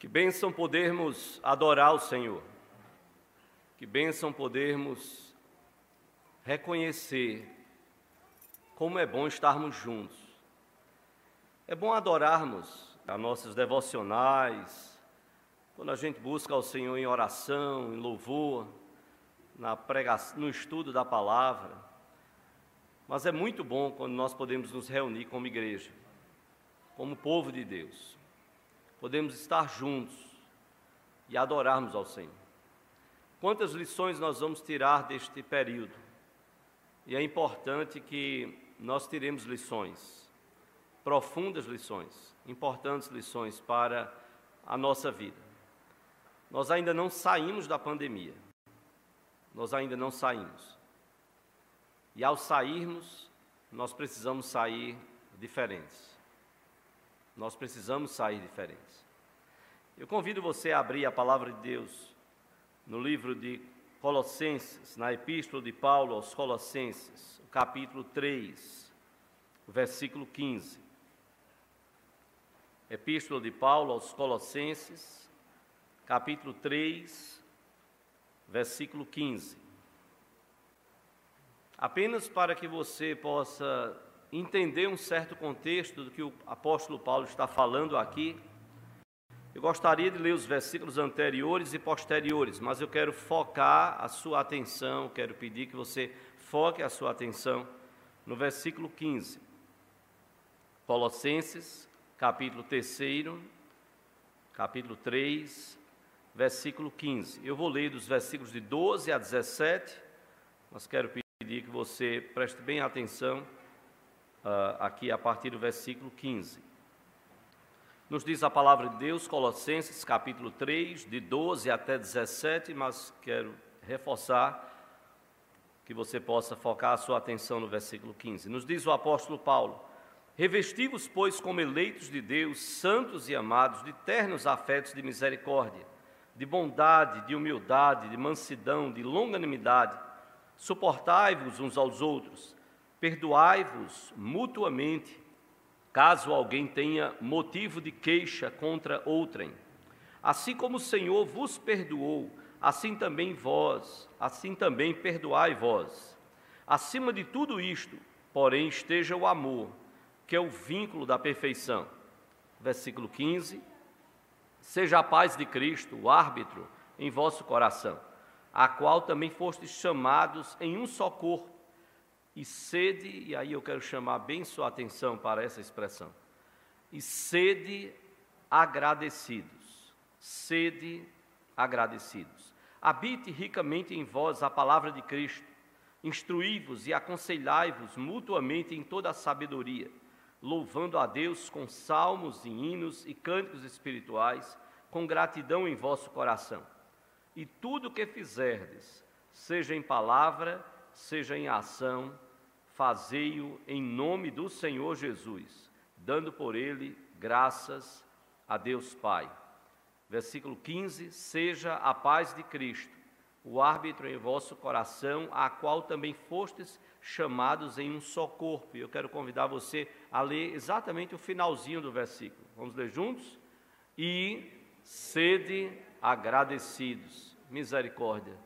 Que bênção podermos adorar o Senhor. Que bênção podermos reconhecer como é bom estarmos juntos. É bom adorarmos as nossas devocionais, quando a gente busca ao Senhor em oração, em louvor, na pregação, no estudo da palavra. Mas é muito bom quando nós podemos nos reunir como igreja, como povo de Deus podemos estar juntos e adorarmos ao Senhor. Quantas lições nós vamos tirar deste período? E é importante que nós tiremos lições, profundas lições, importantes lições para a nossa vida. Nós ainda não saímos da pandemia, nós ainda não saímos. E ao sairmos, nós precisamos sair diferentes. Nós precisamos sair diferentes. Eu convido você a abrir a palavra de Deus no livro de Colossenses, na epístola de Paulo aos Colossenses, capítulo 3, versículo 15. Epístola de Paulo aos Colossenses, capítulo 3, versículo 15. Apenas para que você possa entender um certo contexto do que o apóstolo Paulo está falando aqui, eu gostaria de ler os versículos anteriores e posteriores, mas eu quero focar a sua atenção, quero pedir que você foque a sua atenção no versículo 15. Colossenses, capítulo 3, capítulo 3, versículo 15. Eu vou ler dos versículos de 12 a 17, mas quero pedir que você preste bem atenção uh, aqui a partir do versículo 15. Nos diz a palavra de Deus, Colossenses capítulo 3, de 12 até 17, mas quero reforçar que você possa focar a sua atenção no versículo 15. Nos diz o apóstolo Paulo: Revesti-vos, pois, como eleitos de Deus, santos e amados, de ternos afetos de misericórdia, de bondade, de humildade, de mansidão, de longanimidade, suportai-vos uns aos outros Perdoai-vos mutuamente, caso alguém tenha motivo de queixa contra outrem. Assim como o Senhor vos perdoou, assim também vós, assim também perdoai vós. Acima de tudo isto, porém, esteja o amor, que é o vínculo da perfeição. Versículo 15: Seja a paz de Cristo, o árbitro, em vosso coração, a qual também fostes chamados em um só corpo e sede, e aí eu quero chamar bem sua atenção para essa expressão, e sede agradecidos, sede agradecidos. Habite ricamente em vós a palavra de Cristo, instruí-vos e aconselhai-vos mutuamente em toda a sabedoria, louvando a Deus com salmos e hinos e cânticos espirituais, com gratidão em vosso coração. E tudo o que fizerdes, seja em palavra, seja em ação, fazei-o em nome do Senhor Jesus, dando por ele graças a Deus Pai. Versículo 15: Seja a paz de Cristo, o árbitro em vosso coração, a qual também fostes chamados em um só corpo. E eu quero convidar você a ler exatamente o finalzinho do versículo. Vamos ler juntos? E sede agradecidos. Misericórdia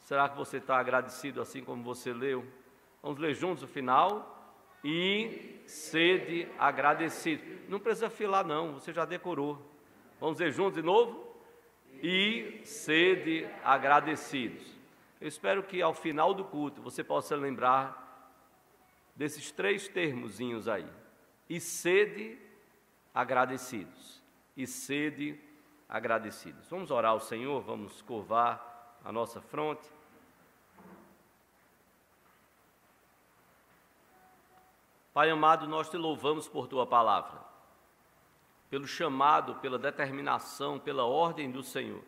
Será que você está agradecido assim como você leu? Vamos ler juntos o final. E sede agradecido. Não precisa filar, não, você já decorou. Vamos ler juntos de novo? E sede agradecidos. Eu espero que ao final do culto você possa lembrar desses três termozinhos aí. E sede agradecidos. E sede agradecidos. Vamos orar ao Senhor, vamos curvar a nossa fronte. Pai amado, nós te louvamos por tua palavra, pelo chamado, pela determinação, pela ordem do Senhor,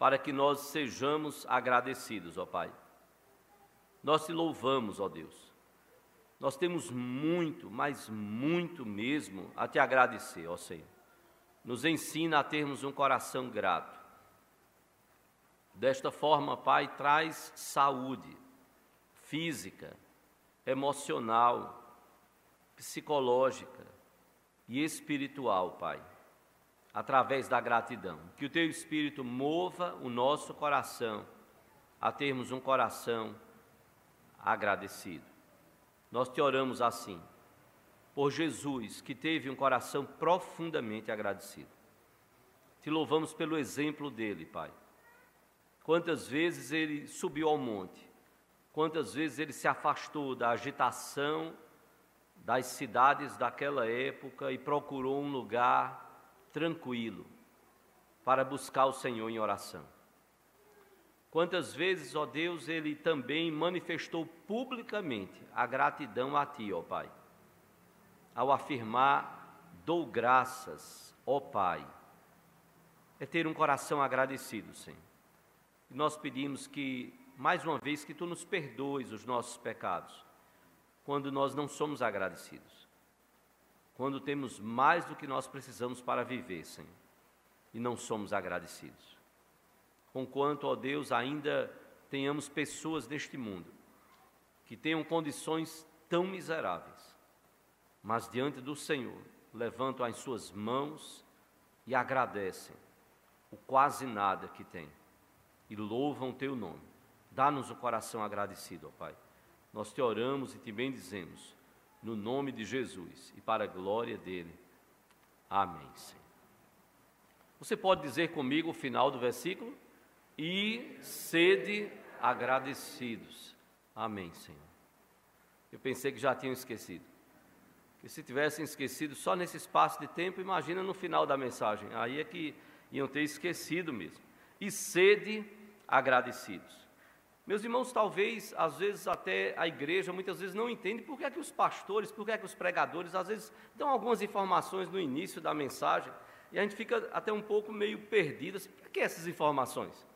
para que nós sejamos agradecidos, ó Pai. Nós te louvamos, ó Deus. Nós temos muito, mas muito mesmo a te agradecer, ó Senhor. Nos ensina a termos um coração grato. Desta forma, Pai, traz saúde física, emocional, psicológica e espiritual, Pai. através da gratidão. Que o teu Espírito mova o nosso coração a termos um coração agradecido. Nós te oramos assim, por Jesus, que teve um coração profundamente agradecido. Te louvamos pelo exemplo dele, Pai. Quantas vezes ele subiu ao monte, quantas vezes ele se afastou da agitação das cidades daquela época e procurou um lugar tranquilo para buscar o Senhor em oração. Quantas vezes, ó Deus, ele também manifestou publicamente a gratidão a Ti, ó Pai, ao afirmar: dou graças, ó Pai. É ter um coração agradecido, Senhor. E nós pedimos que, mais uma vez, que Tu nos perdoes os nossos pecados, quando nós não somos agradecidos, quando temos mais do que nós precisamos para viver, Senhor, e não somos agradecidos conquanto, ó Deus, ainda tenhamos pessoas neste mundo que tenham condições tão miseráveis, mas diante do Senhor levantam as suas mãos e agradecem o quase nada que têm e louvam o teu nome. Dá-nos o coração agradecido, ó Pai. Nós te oramos e te bendizemos, no nome de Jesus e para a glória dele. Amém, Senhor. Você pode dizer comigo o final do versículo? e sede agradecidos. Amém, Senhor. Eu pensei que já tinham esquecido. Que se tivessem esquecido só nesse espaço de tempo, imagina no final da mensagem. Aí é que iam ter esquecido mesmo. E sede agradecidos. Meus irmãos, talvez, às vezes até a igreja muitas vezes não entende por que é que os pastores, por que é que os pregadores, às vezes dão algumas informações no início da mensagem e a gente fica até um pouco meio perdido. Assim, por que essas informações?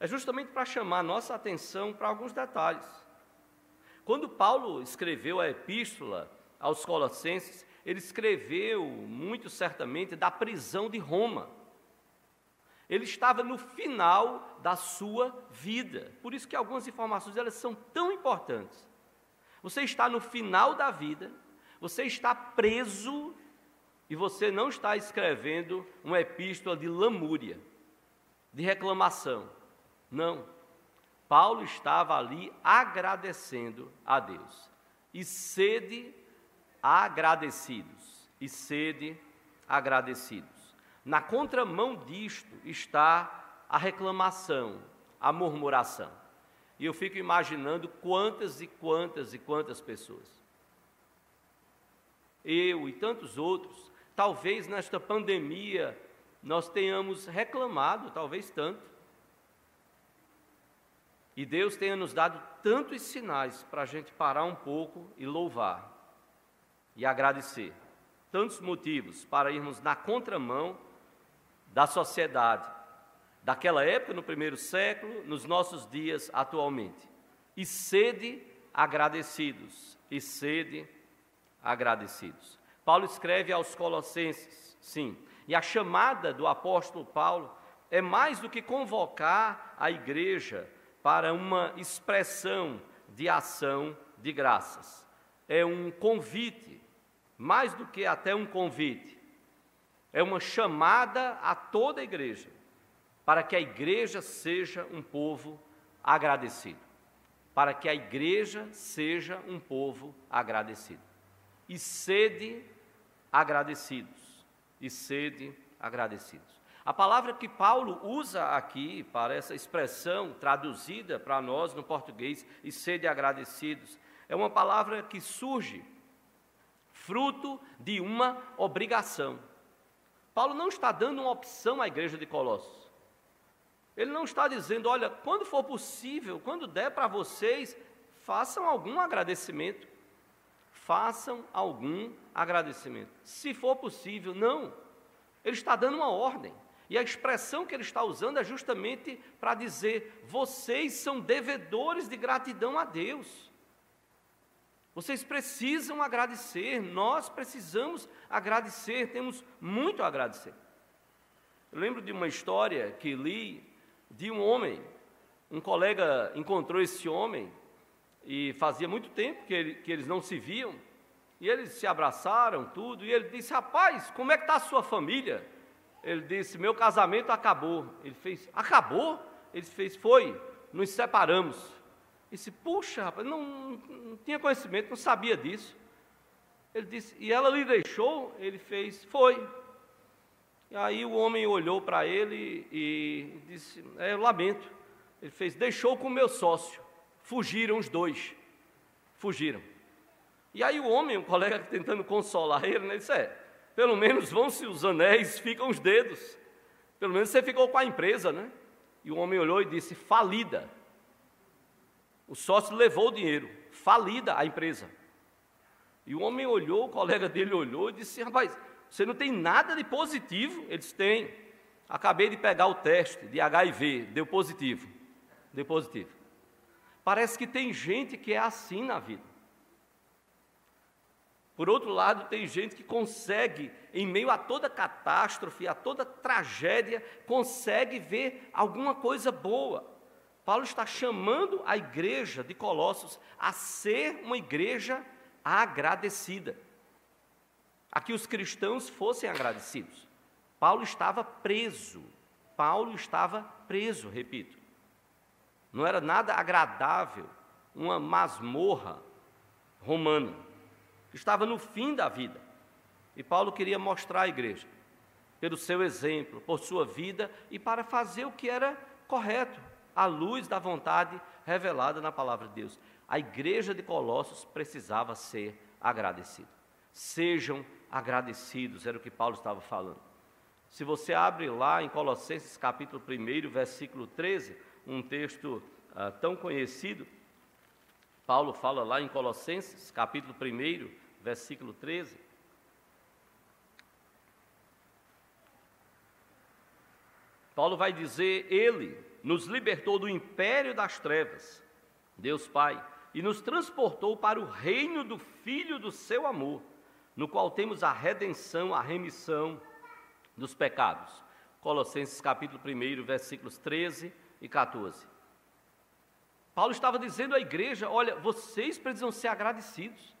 é justamente para chamar nossa atenção para alguns detalhes. Quando Paulo escreveu a epístola aos Colossenses, ele escreveu muito certamente da prisão de Roma. Ele estava no final da sua vida. Por isso que algumas informações elas são tão importantes. Você está no final da vida, você está preso e você não está escrevendo uma epístola de lamúria, de reclamação. Não. Paulo estava ali agradecendo a Deus. E sede agradecidos. E sede agradecidos. Na contramão disto está a reclamação, a murmuração. E eu fico imaginando quantas e quantas e quantas pessoas. Eu e tantos outros, talvez nesta pandemia nós tenhamos reclamado, talvez tanto, e Deus tenha nos dado tantos sinais para a gente parar um pouco e louvar e agradecer. Tantos motivos para irmos na contramão da sociedade, daquela época, no primeiro século, nos nossos dias atualmente. E sede agradecidos, e sede agradecidos. Paulo escreve aos Colossenses, sim, e a chamada do apóstolo Paulo é mais do que convocar a igreja para uma expressão de ação de graças. É um convite, mais do que até um convite, é uma chamada a toda a igreja, para que a igreja seja um povo agradecido. Para que a igreja seja um povo agradecido. E sede agradecidos. E sede agradecidos. A palavra que Paulo usa aqui para essa expressão traduzida para nós no português, e sede agradecidos, é uma palavra que surge fruto de uma obrigação. Paulo não está dando uma opção à igreja de Colossos. Ele não está dizendo, olha, quando for possível, quando der para vocês, façam algum agradecimento. Façam algum agradecimento. Se for possível, não. Ele está dando uma ordem. E a expressão que ele está usando é justamente para dizer: vocês são devedores de gratidão a Deus. Vocês precisam agradecer, nós precisamos agradecer, temos muito a agradecer. Eu lembro de uma história que li de um homem, um colega encontrou esse homem e fazia muito tempo que, ele, que eles não se viam, e eles se abraçaram, tudo, e ele disse: Rapaz, como é que está a sua família? Ele disse: Meu casamento acabou. Ele fez: Acabou? Ele fez: Foi, nos separamos. Disse: Puxa, rapaz, não, não tinha conhecimento, não sabia disso. Ele disse: E ela lhe deixou? Ele fez: Foi. E aí o homem olhou para ele e disse: é, Eu lamento. Ele fez: Deixou com o meu sócio. Fugiram os dois. Fugiram. E aí o homem, o colega tentando consolar ele, né, disse: É, pelo menos vão-se os anéis, ficam os dedos. Pelo menos você ficou com a empresa, né? E o homem olhou e disse: falida. O sócio levou o dinheiro, falida a empresa. E o homem olhou, o colega dele olhou e disse: rapaz, você não tem nada de positivo? Ele disse: tem. Acabei de pegar o teste de HIV, deu positivo. Deu positivo. Parece que tem gente que é assim na vida. Por outro lado, tem gente que consegue, em meio a toda catástrofe, a toda tragédia, consegue ver alguma coisa boa. Paulo está chamando a igreja de Colossos a ser uma igreja agradecida. A que os cristãos fossem agradecidos. Paulo estava preso. Paulo estava preso, repito. Não era nada agradável, uma masmorra romana estava no fim da vida. E Paulo queria mostrar à igreja, pelo seu exemplo, por sua vida e para fazer o que era correto, à luz da vontade revelada na palavra de Deus. A igreja de Colossos precisava ser agradecida. Sejam agradecidos, era o que Paulo estava falando. Se você abre lá em Colossenses capítulo 1, versículo 13, um texto ah, tão conhecido, Paulo fala lá em Colossenses capítulo 1, versículo 13. Paulo vai dizer: Ele nos libertou do império das trevas, Deus Pai, e nos transportou para o reino do Filho do seu amor, no qual temos a redenção, a remissão dos pecados. Colossenses capítulo 1, versículos 13 e 14. Paulo estava dizendo à igreja: olha, vocês precisam ser agradecidos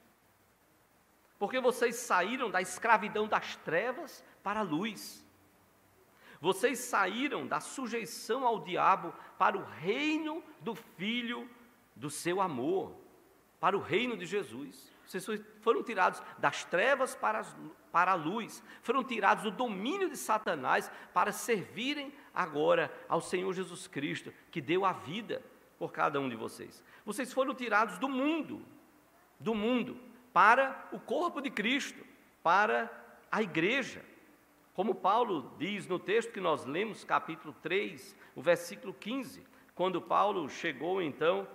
porque vocês saíram da escravidão das trevas para a luz. Vocês saíram da sujeição ao diabo para o reino do Filho do seu amor, para o reino de Jesus. Vocês foram tirados das trevas para, para a luz, foram tirados do domínio de Satanás para servirem agora ao Senhor Jesus Cristo, que deu a vida por cada um de vocês. Vocês foram tirados do mundo, do mundo, para o corpo de Cristo, para a igreja. Como Paulo diz no texto que nós lemos, capítulo 3, o versículo 15, quando Paulo chegou então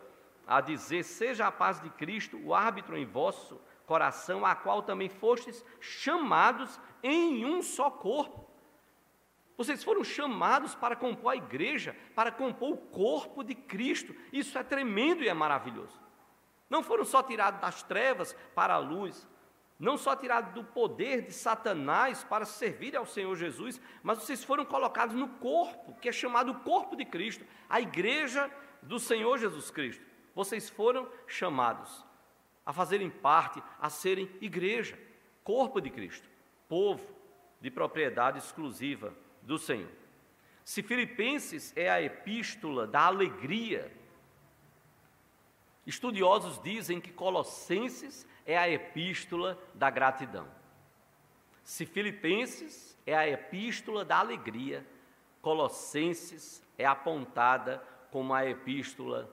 a dizer: Seja a paz de Cristo o árbitro em vosso coração, a qual também fostes chamados em um só corpo. Vocês foram chamados para compor a igreja, para compor o corpo de Cristo. Isso é tremendo e é maravilhoso. Não foram só tirados das trevas para a luz, não só tirados do poder de Satanás para servir ao Senhor Jesus, mas vocês foram colocados no corpo, que é chamado o corpo de Cristo, a igreja do Senhor Jesus Cristo. Vocês foram chamados a fazerem parte, a serem igreja, corpo de Cristo, povo de propriedade exclusiva do Senhor. Se Filipenses é a epístola da alegria, Estudiosos dizem que Colossenses é a epístola da gratidão. Se Filipenses é a epístola da alegria, Colossenses é apontada como a epístola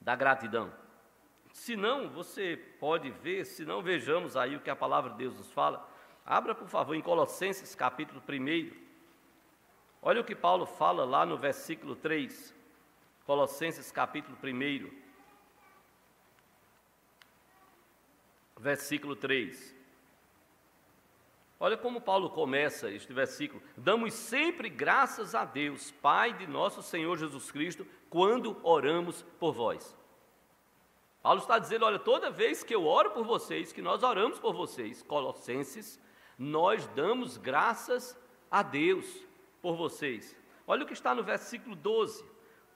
da gratidão. Se não, você pode ver, se não, vejamos aí o que a palavra de Deus nos fala. Abra, por favor, em Colossenses capítulo 1. Olha o que Paulo fala lá no versículo 3. Colossenses capítulo 1. Versículo 3. Olha como Paulo começa este versículo: Damos sempre graças a Deus, Pai de nosso Senhor Jesus Cristo, quando oramos por vós. Paulo está dizendo: olha, toda vez que eu oro por vocês, que nós oramos por vocês, Colossenses, nós damos graças a Deus por vocês. Olha o que está no versículo 12.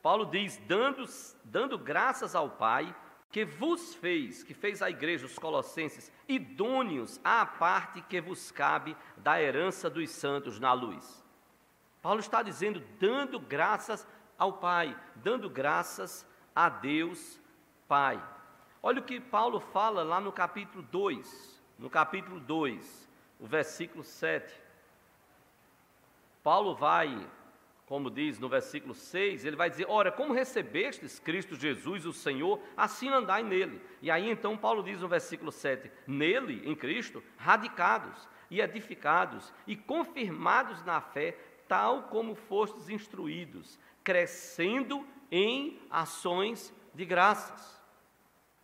Paulo diz: dando, dando graças ao Pai que vos fez, que fez a igreja, os colossenses, idôneos à parte que vos cabe da herança dos santos na luz. Paulo está dizendo, dando graças ao Pai, dando graças a Deus Pai. Olha o que Paulo fala lá no capítulo 2, no capítulo 2, o versículo 7. Paulo vai como diz no versículo 6, ele vai dizer: Ora, como recebestes Cristo Jesus, o Senhor, assim andai nele. E aí então Paulo diz no versículo 7: Nele, em Cristo, radicados e edificados e confirmados na fé, tal como fostes instruídos, crescendo em ações de graças.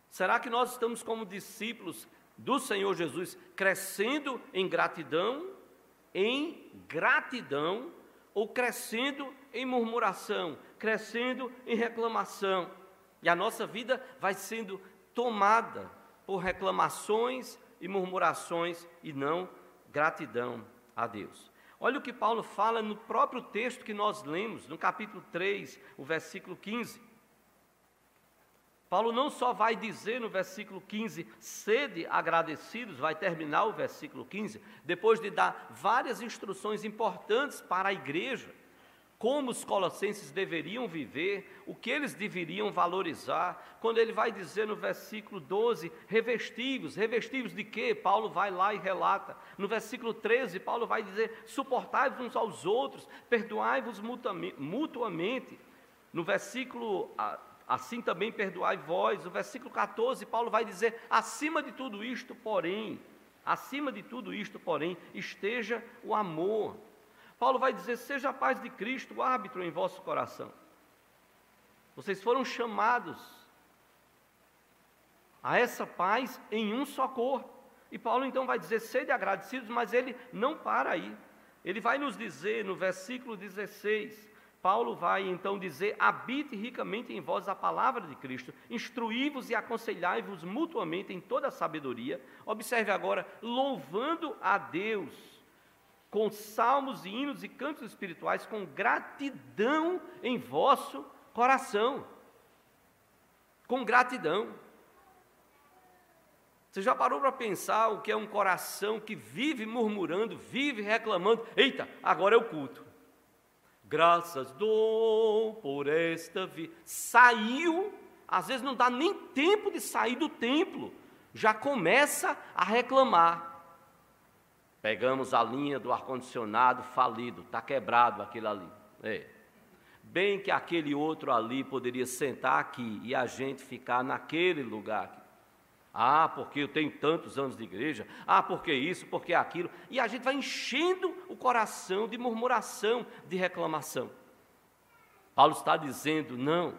Será que nós estamos como discípulos do Senhor Jesus, crescendo em gratidão? Em gratidão ou crescendo em murmuração, crescendo em reclamação. E a nossa vida vai sendo tomada por reclamações e murmurações e não gratidão a Deus. Olha o que Paulo fala no próprio texto que nós lemos, no capítulo 3, o versículo 15. Paulo não só vai dizer no versículo 15, sede agradecidos, vai terminar o versículo 15, depois de dar várias instruções importantes para a igreja, como os colossenses deveriam viver, o que eles deveriam valorizar. Quando ele vai dizer no versículo 12, revestivos, revestivos de quê? Paulo vai lá e relata. No versículo 13, Paulo vai dizer: suportai-vos uns aos outros, perdoai-vos mutuamente. No versículo assim também perdoai vós. O versículo 14, Paulo vai dizer: acima de tudo isto, porém, acima de tudo isto, porém, esteja o amor. Paulo vai dizer: seja a paz de Cristo o árbitro em vosso coração. Vocês foram chamados a essa paz em um só corpo. E Paulo então vai dizer: sede agradecidos, mas ele não para aí. Ele vai nos dizer no versículo 16: Paulo vai então dizer: habite ricamente em vós a palavra de Cristo, instruí-vos e aconselhai-vos mutuamente em toda a sabedoria. Observe agora, louvando a Deus com salmos e hinos e cantos espirituais, com gratidão em vosso coração. Com gratidão. Você já parou para pensar o que é um coração que vive murmurando, vive reclamando? Eita, agora é o culto. Graças dou por esta vida. Saiu, às vezes não dá nem tempo de sair do templo, já começa a reclamar. Pegamos a linha do ar-condicionado falido, está quebrado aquilo ali. É. Bem que aquele outro ali poderia sentar aqui e a gente ficar naquele lugar aqui. Ah, porque eu tenho tantos anos de igreja. Ah, porque isso, porque aquilo. E a gente vai enchendo o coração de murmuração, de reclamação. Paulo está dizendo: não,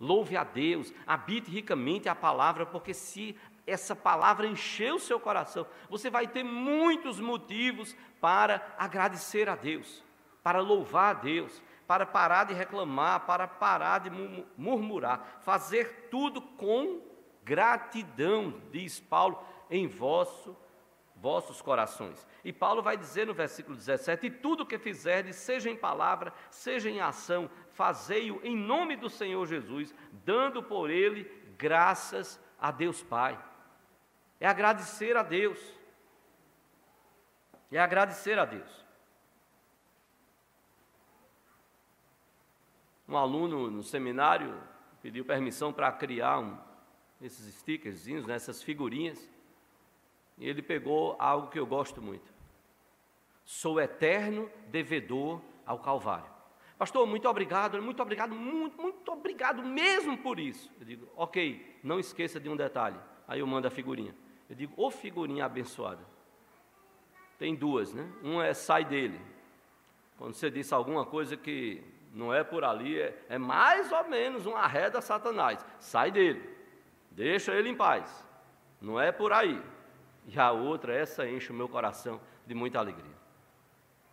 louve a Deus, habite ricamente a palavra, porque se essa palavra encher o seu coração, você vai ter muitos motivos para agradecer a Deus, para louvar a Deus, para parar de reclamar, para parar de murmurar, fazer tudo com gratidão, diz Paulo, em vosso, vossos corações. E Paulo vai dizer no versículo 17: E tudo que fizerdes, seja em palavra, seja em ação, fazei-o em nome do Senhor Jesus, dando por ele graças a Deus Pai. É agradecer a Deus. É agradecer a Deus. Um aluno no seminário pediu permissão para criar um, esses stickerzinhos, né, essas figurinhas, e ele pegou algo que eu gosto muito. Sou eterno devedor ao Calvário. Pastor, muito obrigado, muito obrigado, muito, muito obrigado mesmo por isso. Eu digo, ok, não esqueça de um detalhe. Aí eu mando a figurinha. Eu digo, ô figurinha abençoada. Tem duas, né? Uma é sai dele. Quando você disse alguma coisa que não é por ali, é, é mais ou menos uma arreda Satanás. Sai dele. Deixa ele em paz. Não é por aí. E a outra, essa enche o meu coração de muita alegria.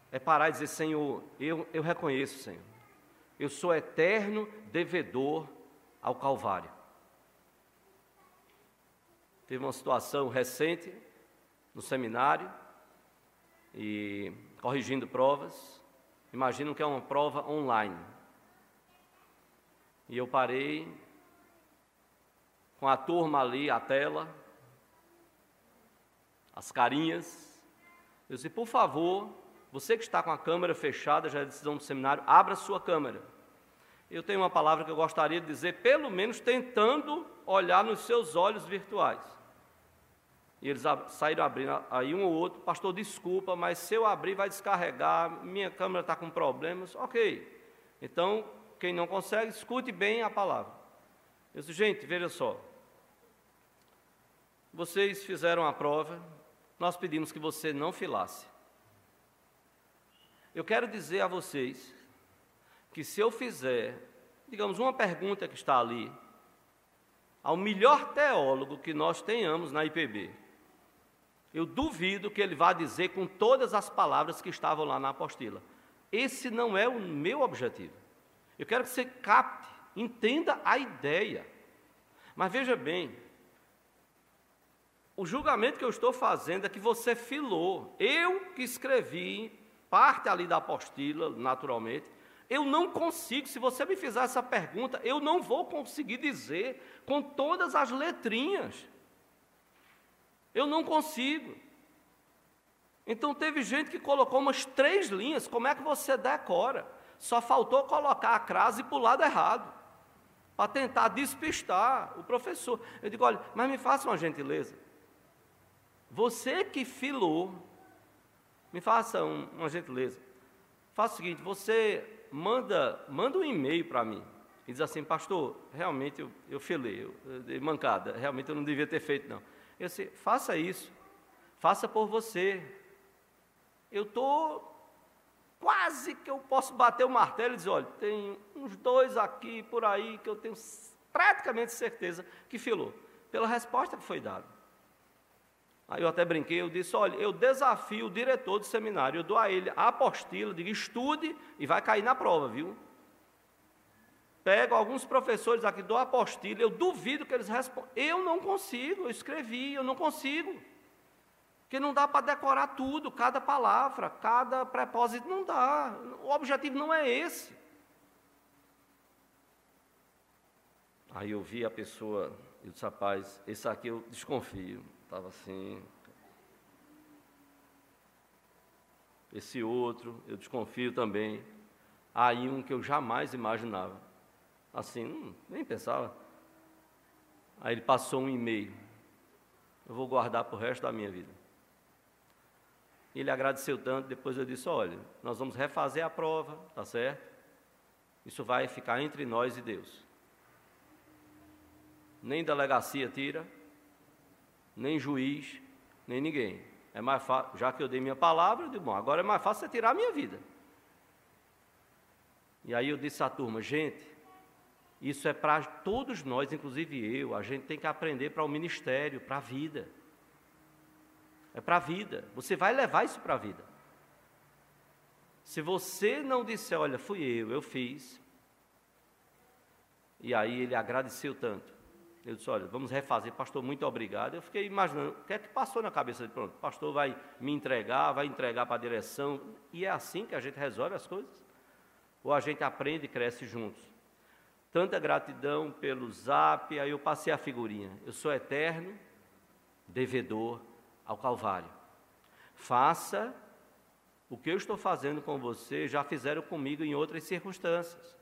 É parar e dizer, Senhor, eu, eu reconheço, Senhor. Eu sou eterno devedor ao Calvário. Teve uma situação recente no seminário e corrigindo provas. Imagino que é uma prova online. E eu parei com a turma ali, a tela, as carinhas. Eu disse, por favor, você que está com a câmera fechada, já é decisão do seminário, abra sua câmera. Eu tenho uma palavra que eu gostaria de dizer, pelo menos tentando olhar nos seus olhos virtuais. E eles saíram abrindo, aí um ou outro, pastor, desculpa, mas se eu abrir vai descarregar, minha câmera está com problemas. Ok. Então, quem não consegue, escute bem a palavra. Eu disse, gente, veja só. Vocês fizeram a prova, nós pedimos que você não filasse. Eu quero dizer a vocês que se eu fizer, digamos, uma pergunta que está ali, ao melhor teólogo que nós tenhamos na IPB, eu duvido que ele vá dizer com todas as palavras que estavam lá na apostila. Esse não é o meu objetivo. Eu quero que você capte, entenda a ideia. Mas veja bem, o julgamento que eu estou fazendo é que você filou. Eu que escrevi parte ali da apostila, naturalmente, eu não consigo, se você me fizer essa pergunta, eu não vou conseguir dizer com todas as letrinhas. Eu não consigo. Então teve gente que colocou umas três linhas, como é que você decora? Só faltou colocar a crase para o lado errado, para tentar despistar o professor. Eu digo, olha, mas me faça uma gentileza. Você que filou, me faça um, uma gentileza. Faça o seguinte, você manda, manda um e-mail para mim. E diz assim, pastor, realmente eu, eu filei, eu, eu, mancada, realmente eu não devia ter feito, não. Eu disse, faça isso, faça por você. Eu estou quase que eu posso bater o martelo e dizer, olha, tem uns dois aqui por aí que eu tenho praticamente certeza que filou, pela resposta que foi dada. Aí eu até brinquei, eu disse, olha, eu desafio o diretor do seminário, eu dou a ele a apostila, digo, estude e vai cair na prova, viu? Pego alguns professores aqui, dou a apostila, eu duvido que eles respondam. Eu não consigo, eu escrevi, eu não consigo. Porque não dá para decorar tudo, cada palavra, cada propósito, não dá. O objetivo não é esse. Aí eu vi a pessoa, eu disse, rapaz, esse aqui eu desconfio. Estava assim. Esse outro, eu desconfio também. Aí um que eu jamais imaginava. Assim, hum, nem pensava. Aí ele passou um e-mail. Eu vou guardar para o resto da minha vida. Ele agradeceu tanto, depois eu disse, olha, nós vamos refazer a prova, tá certo? Isso vai ficar entre nós e Deus. Nem delegacia tira, nem juiz, nem ninguém. É mais fácil, já que eu dei minha palavra, eu digo, bom, agora é mais fácil você tirar a minha vida. E aí eu disse à turma, gente, isso é para todos nós, inclusive eu, a gente tem que aprender para o ministério, para a vida. É para a vida. Você vai levar isso para a vida. Se você não disser, olha, fui eu, eu fiz. E aí ele agradeceu tanto. Eu disse, olha, vamos refazer, pastor, muito obrigado. Eu fiquei imaginando, o que é que passou na cabeça dele? Pronto, pastor vai me entregar, vai entregar para a direção. E é assim que a gente resolve as coisas? Ou a gente aprende e cresce juntos? Tanta gratidão pelo zap, aí eu passei a figurinha. Eu sou eterno, devedor ao Calvário. Faça o que eu estou fazendo com você, já fizeram comigo em outras circunstâncias,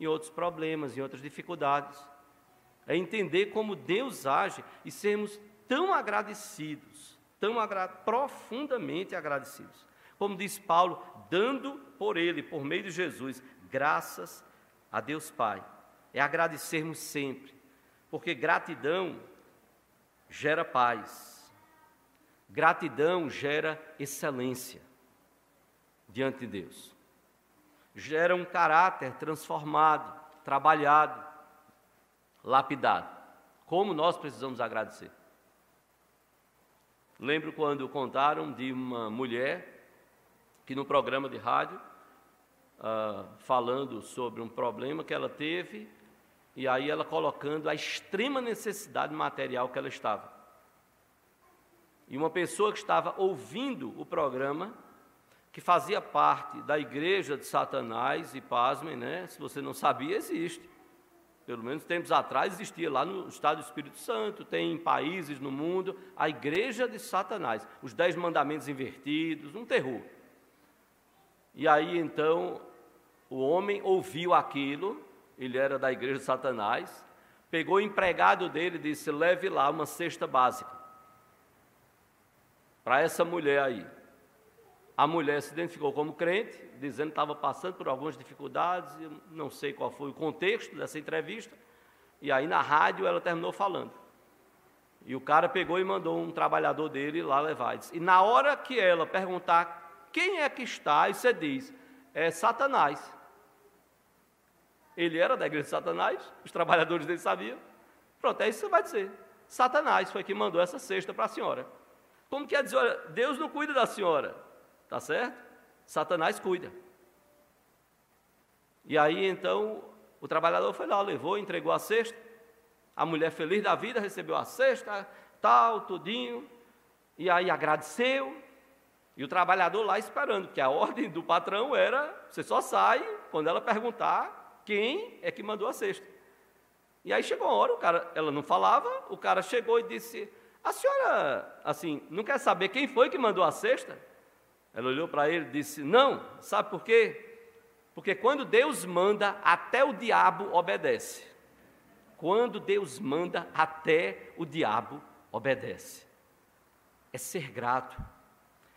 em outros problemas, em outras dificuldades é entender como Deus age e sermos tão agradecidos, tão agra profundamente agradecidos. Como diz Paulo, dando por Ele, por meio de Jesus, graças a Deus Pai. É agradecermos sempre, porque gratidão gera paz, gratidão gera excelência diante de Deus, gera um caráter transformado, trabalhado, lapidado. Como nós precisamos agradecer. Lembro quando contaram de uma mulher que no programa de rádio, uh, falando sobre um problema que ela teve, e aí ela colocando a extrema necessidade material que ela estava. E uma pessoa que estava ouvindo o programa, que fazia parte da igreja de Satanás, e pasmem, né? Se você não sabia, existe pelo menos tempos atrás, existia lá no Estado do Espírito Santo, tem países no mundo, a igreja de Satanás, os dez mandamentos invertidos, um terror. E aí então o homem ouviu aquilo, ele era da igreja de Satanás, pegou o empregado dele e disse: leve lá uma cesta básica para essa mulher aí. A mulher se identificou como crente, dizendo que estava passando por algumas dificuldades, não sei qual foi o contexto dessa entrevista, e aí na rádio ela terminou falando. E o cara pegou e mandou um trabalhador dele lá levar. E na hora que ela perguntar quem é que está, e você diz, é Satanás. Ele era da igreja de Satanás, os trabalhadores dele sabiam. Pronto, é isso que você vai dizer. Satanás foi que mandou essa cesta para a senhora. Como quer dizer, olha, Deus não cuida da senhora, tá certo? Satanás cuida. E aí então o trabalhador foi lá, levou, entregou a cesta. A mulher feliz da vida recebeu a cesta, tal, tudinho. E aí agradeceu. E o trabalhador lá esperando, porque a ordem do patrão era: você só sai quando ela perguntar quem é que mandou a cesta. E aí chegou a hora, o cara, ela não falava, o cara chegou e disse: A senhora, assim, não quer saber quem foi que mandou a cesta? Ela olhou para ele e disse: Não, sabe por quê? Porque quando Deus manda, até o diabo obedece. Quando Deus manda, até o diabo obedece. É ser grato,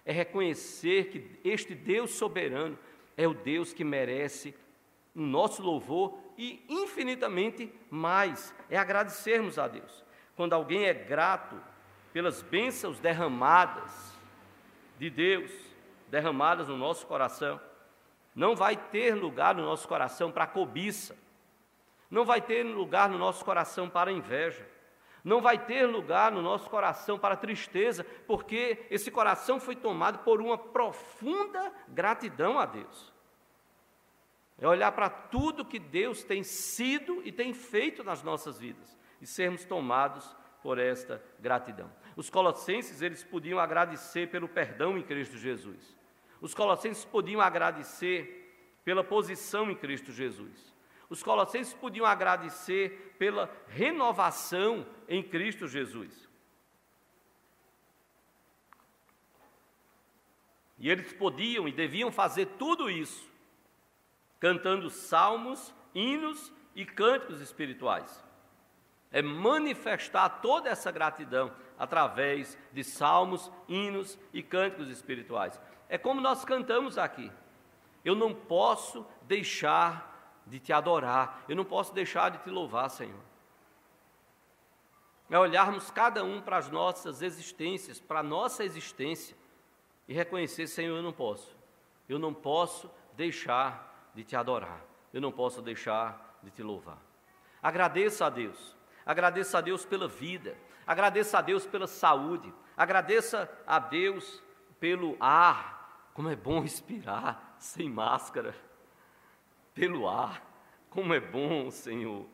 é reconhecer que este Deus soberano é o Deus que merece o nosso louvor e infinitamente mais. É agradecermos a Deus. Quando alguém é grato pelas bênçãos derramadas de Deus, derramadas no nosso coração, não vai ter lugar no nosso coração para cobiça, não vai ter lugar no nosso coração para inveja, não vai ter lugar no nosso coração para tristeza, porque esse coração foi tomado por uma profunda gratidão a Deus. É olhar para tudo que Deus tem sido e tem feito nas nossas vidas e sermos tomados por esta gratidão. Os colossenses, eles podiam agradecer pelo perdão em Cristo Jesus. Os colossenses podiam agradecer pela posição em Cristo Jesus. Os colossenses podiam agradecer pela renovação em Cristo Jesus. E eles podiam e deviam fazer tudo isso, cantando salmos, hinos e cânticos espirituais. É manifestar toda essa gratidão através de salmos, hinos e cânticos espirituais. É como nós cantamos aqui. Eu não posso deixar de te adorar, eu não posso deixar de te louvar, Senhor. É olharmos cada um para as nossas existências, para a nossa existência e reconhecer, Senhor, eu não posso. Eu não posso deixar de te adorar. Eu não posso deixar de te louvar. Agradeça a Deus. Agradeça a Deus pela vida. Agradeça a Deus pela saúde. Agradeça a Deus pelo ar como é bom respirar sem máscara, pelo ar. Como é bom, Senhor.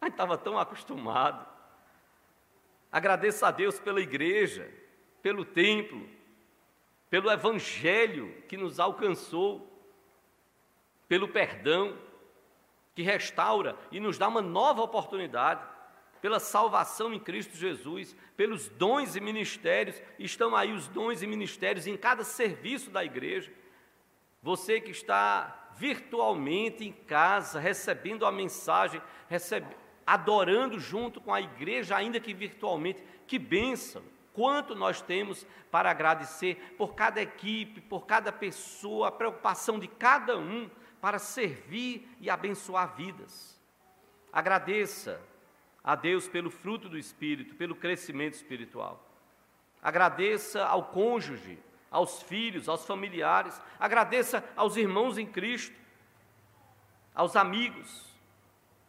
A gente estava tão acostumado. Agradeça a Deus pela igreja, pelo templo, pelo evangelho que nos alcançou, pelo perdão que restaura e nos dá uma nova oportunidade pela salvação em Cristo Jesus, pelos dons e ministérios, estão aí os dons e ministérios em cada serviço da igreja. Você que está virtualmente em casa, recebendo a mensagem, recebe, adorando junto com a igreja, ainda que virtualmente, que bênção! Quanto nós temos para agradecer por cada equipe, por cada pessoa, a preocupação de cada um para servir e abençoar vidas. Agradeça a Deus pelo fruto do Espírito, pelo crescimento espiritual. Agradeça ao cônjuge, aos filhos, aos familiares, agradeça aos irmãos em Cristo, aos amigos,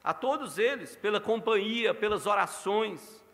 a todos eles pela companhia, pelas orações,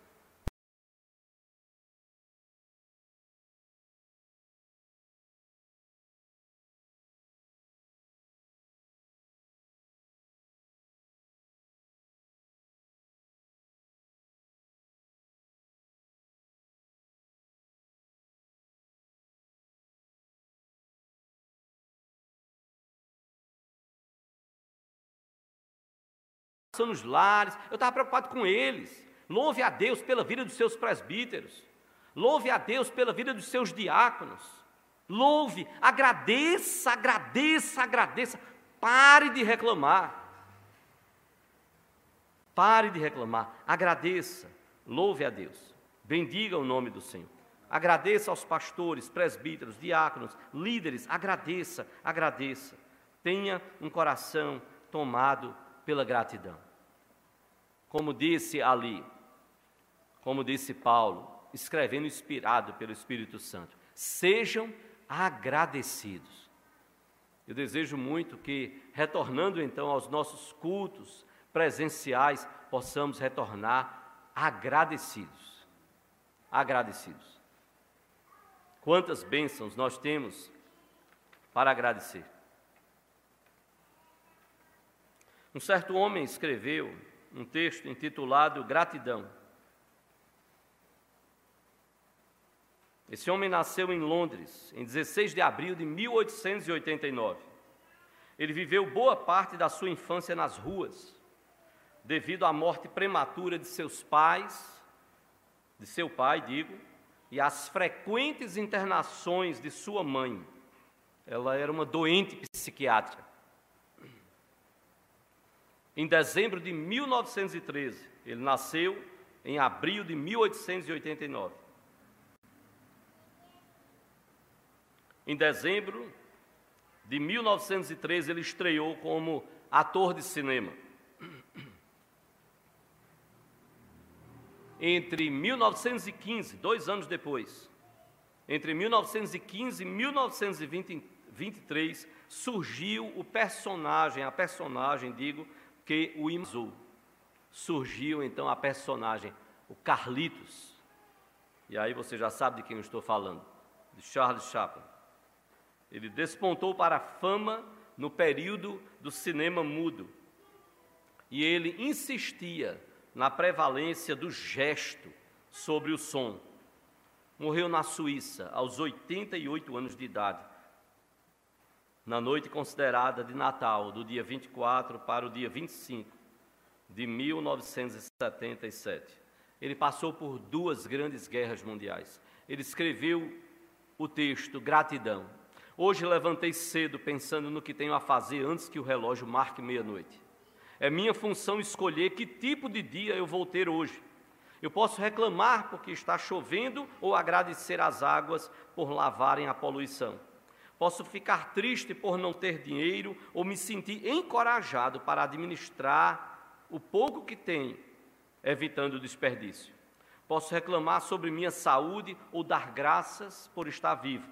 nos lares, eu estava preocupado com eles. Louve a Deus pela vida dos seus presbíteros. Louve a Deus pela vida dos seus diáconos. Louve, agradeça, agradeça, agradeça. Pare de reclamar. Pare de reclamar. Agradeça. Louve a Deus. Bendiga o nome do Senhor. Agradeça aos pastores, presbíteros, diáconos, líderes. Agradeça, agradeça. Tenha um coração tomado pela gratidão. Como disse ali, como disse Paulo, escrevendo inspirado pelo Espírito Santo, sejam agradecidos. Eu desejo muito que, retornando então aos nossos cultos presenciais, possamos retornar agradecidos. Agradecidos. Quantas bênçãos nós temos para agradecer. Um certo homem escreveu um texto intitulado Gratidão. Esse homem nasceu em Londres em 16 de abril de 1889. Ele viveu boa parte da sua infância nas ruas, devido à morte prematura de seus pais, de seu pai, digo, e às frequentes internações de sua mãe. Ela era uma doente psiquiátrica. Em dezembro de 1913, ele nasceu em abril de 1889. Em dezembro de 1913, ele estreou como ator de cinema. Entre 1915, dois anos depois, entre 1915 e 1923, surgiu o personagem, a personagem, digo, que o imazou. Surgiu então a personagem, o Carlitos. E aí você já sabe de quem eu estou falando, de Charles Chaplin. Ele despontou para a fama no período do cinema mudo. E ele insistia na prevalência do gesto sobre o som. Morreu na Suíça aos 88 anos de idade, na noite considerada de Natal, do dia 24 para o dia 25 de 1977. Ele passou por duas grandes guerras mundiais. Ele escreveu o texto Gratidão, Hoje levantei cedo pensando no que tenho a fazer antes que o relógio marque meia-noite. É minha função escolher que tipo de dia eu vou ter hoje. Eu posso reclamar porque está chovendo ou agradecer às águas por lavarem a poluição. Posso ficar triste por não ter dinheiro ou me sentir encorajado para administrar o pouco que tenho, evitando o desperdício. Posso reclamar sobre minha saúde ou dar graças por estar vivo.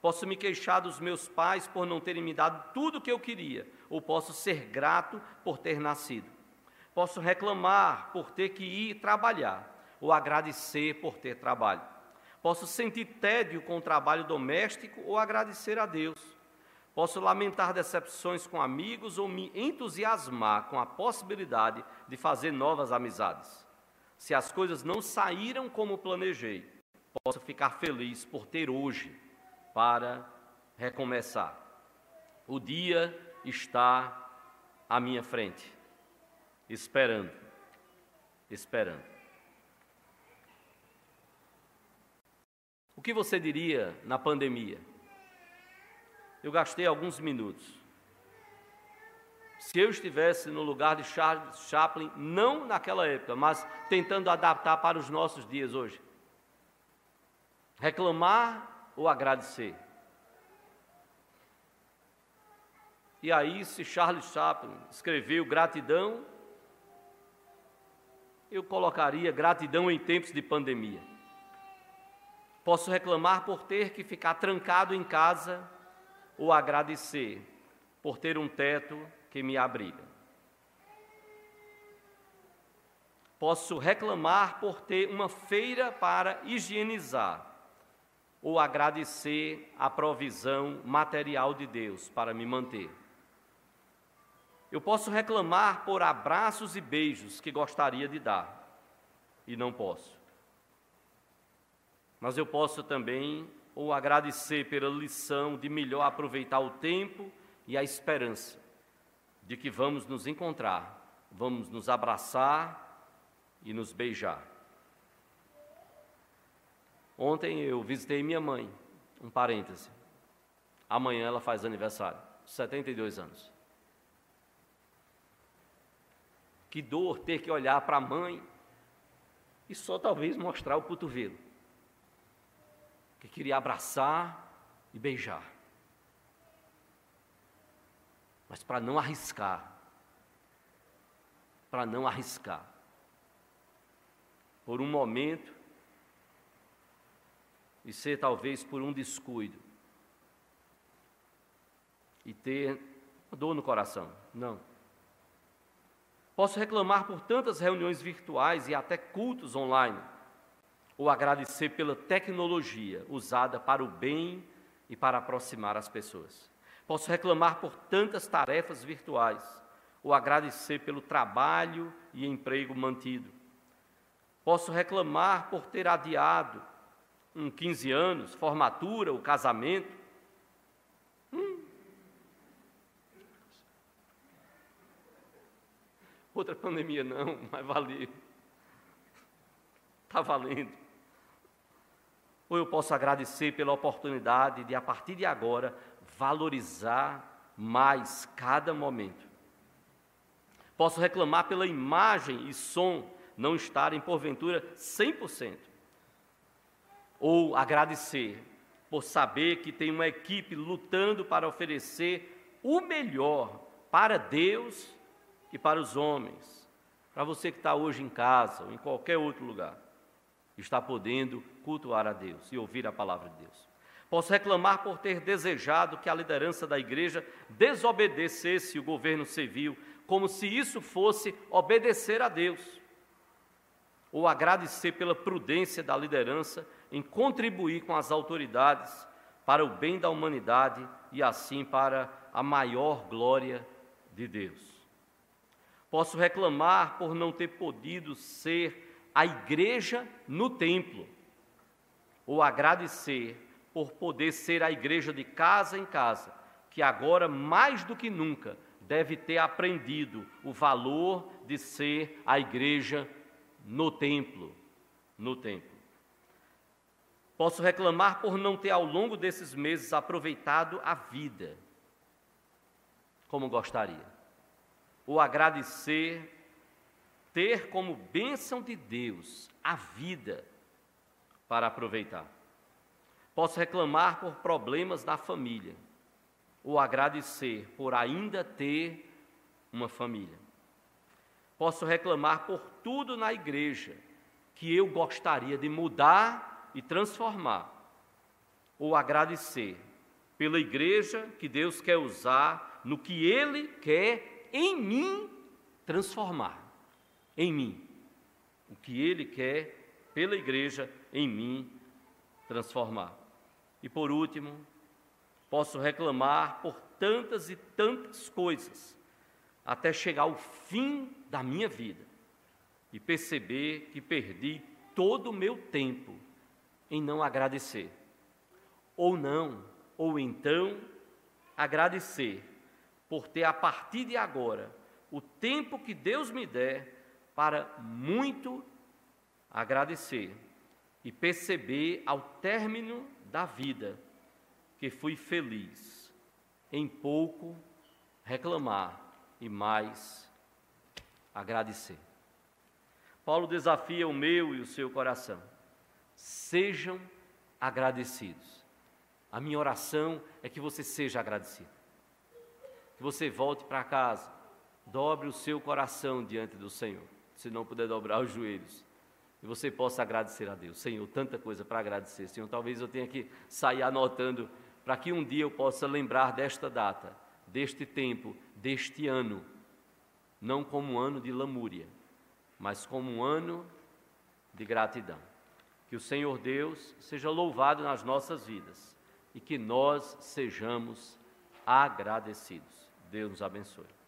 Posso me queixar dos meus pais por não terem me dado tudo o que eu queria, ou posso ser grato por ter nascido. Posso reclamar por ter que ir trabalhar, ou agradecer por ter trabalho. Posso sentir tédio com o trabalho doméstico ou agradecer a Deus. Posso lamentar decepções com amigos ou me entusiasmar com a possibilidade de fazer novas amizades. Se as coisas não saíram como planejei, posso ficar feliz por ter hoje para recomeçar. O dia está à minha frente, esperando, esperando. O que você diria na pandemia? Eu gastei alguns minutos. Se eu estivesse no lugar de Charles Chaplin, não naquela época, mas tentando adaptar para os nossos dias hoje. Reclamar ou agradecer? E aí, se Charles Chaplin escreveu gratidão, eu colocaria gratidão em tempos de pandemia. Posso reclamar por ter que ficar trancado em casa ou agradecer por ter um teto que me abriga. Posso reclamar por ter uma feira para higienizar ou agradecer a provisão material de Deus para me manter. Eu posso reclamar por abraços e beijos que gostaria de dar e não posso. Mas eu posso também ou agradecer pela lição de melhor aproveitar o tempo e a esperança de que vamos nos encontrar vamos nos abraçar e nos beijar. Ontem eu visitei minha mãe, um parêntese. Amanhã ela faz aniversário, 72 anos. Que dor ter que olhar para a mãe e só talvez mostrar o cotovelo. Que queria abraçar e beijar. Mas para não arriscar, para não arriscar. Por um momento, e ser talvez por um descuido, e ter dor no coração. Não. Posso reclamar por tantas reuniões virtuais e até cultos online, ou agradecer pela tecnologia usada para o bem e para aproximar as pessoas. Posso reclamar por tantas tarefas virtuais, ou agradecer pelo trabalho e emprego mantido. Posso reclamar por ter adiado um 15 anos, formatura, o casamento. Hum. Outra pandemia não, mas valeu. Está valendo. Ou eu posso agradecer pela oportunidade de, a partir de agora, valorizar mais cada momento. Posso reclamar pela imagem e som não estarem, porventura, 100%. Ou agradecer por saber que tem uma equipe lutando para oferecer o melhor para Deus e para os homens. Para você que está hoje em casa ou em qualquer outro lugar, está podendo cultuar a Deus e ouvir a palavra de Deus. Posso reclamar por ter desejado que a liderança da igreja desobedecesse o governo civil como se isso fosse obedecer a Deus, ou agradecer pela prudência da liderança em contribuir com as autoridades para o bem da humanidade e assim para a maior glória de Deus. Posso reclamar por não ter podido ser a igreja no templo, ou agradecer por poder ser a igreja de casa em casa, que agora mais do que nunca deve ter aprendido o valor de ser a igreja no templo, no templo. Posso reclamar por não ter ao longo desses meses aproveitado a vida como gostaria. Ou agradecer ter como bênção de Deus a vida para aproveitar. Posso reclamar por problemas da família ou agradecer por ainda ter uma família. Posso reclamar por tudo na igreja que eu gostaria de mudar e transformar, ou agradecer pela igreja que Deus quer usar no que Ele quer em mim transformar. Em mim. O que Ele quer pela igreja em mim transformar. E por último, Posso reclamar por tantas e tantas coisas, até chegar ao fim da minha vida e perceber que perdi todo o meu tempo em não agradecer. Ou não, ou então agradecer por ter a partir de agora o tempo que Deus me der para muito agradecer e perceber ao término da vida que fui feliz em pouco reclamar e mais agradecer. Paulo desafia o meu e o seu coração. Sejam agradecidos. A minha oração é que você seja agradecido. Que você volte para casa, dobre o seu coração diante do Senhor, se não puder dobrar os joelhos e você possa agradecer a Deus. Senhor, tanta coisa para agradecer. Senhor, talvez eu tenha que sair anotando para que um dia eu possa lembrar desta data, deste tempo, deste ano, não como um ano de lamúria, mas como um ano de gratidão. Que o Senhor Deus seja louvado nas nossas vidas e que nós sejamos agradecidos. Deus nos abençoe.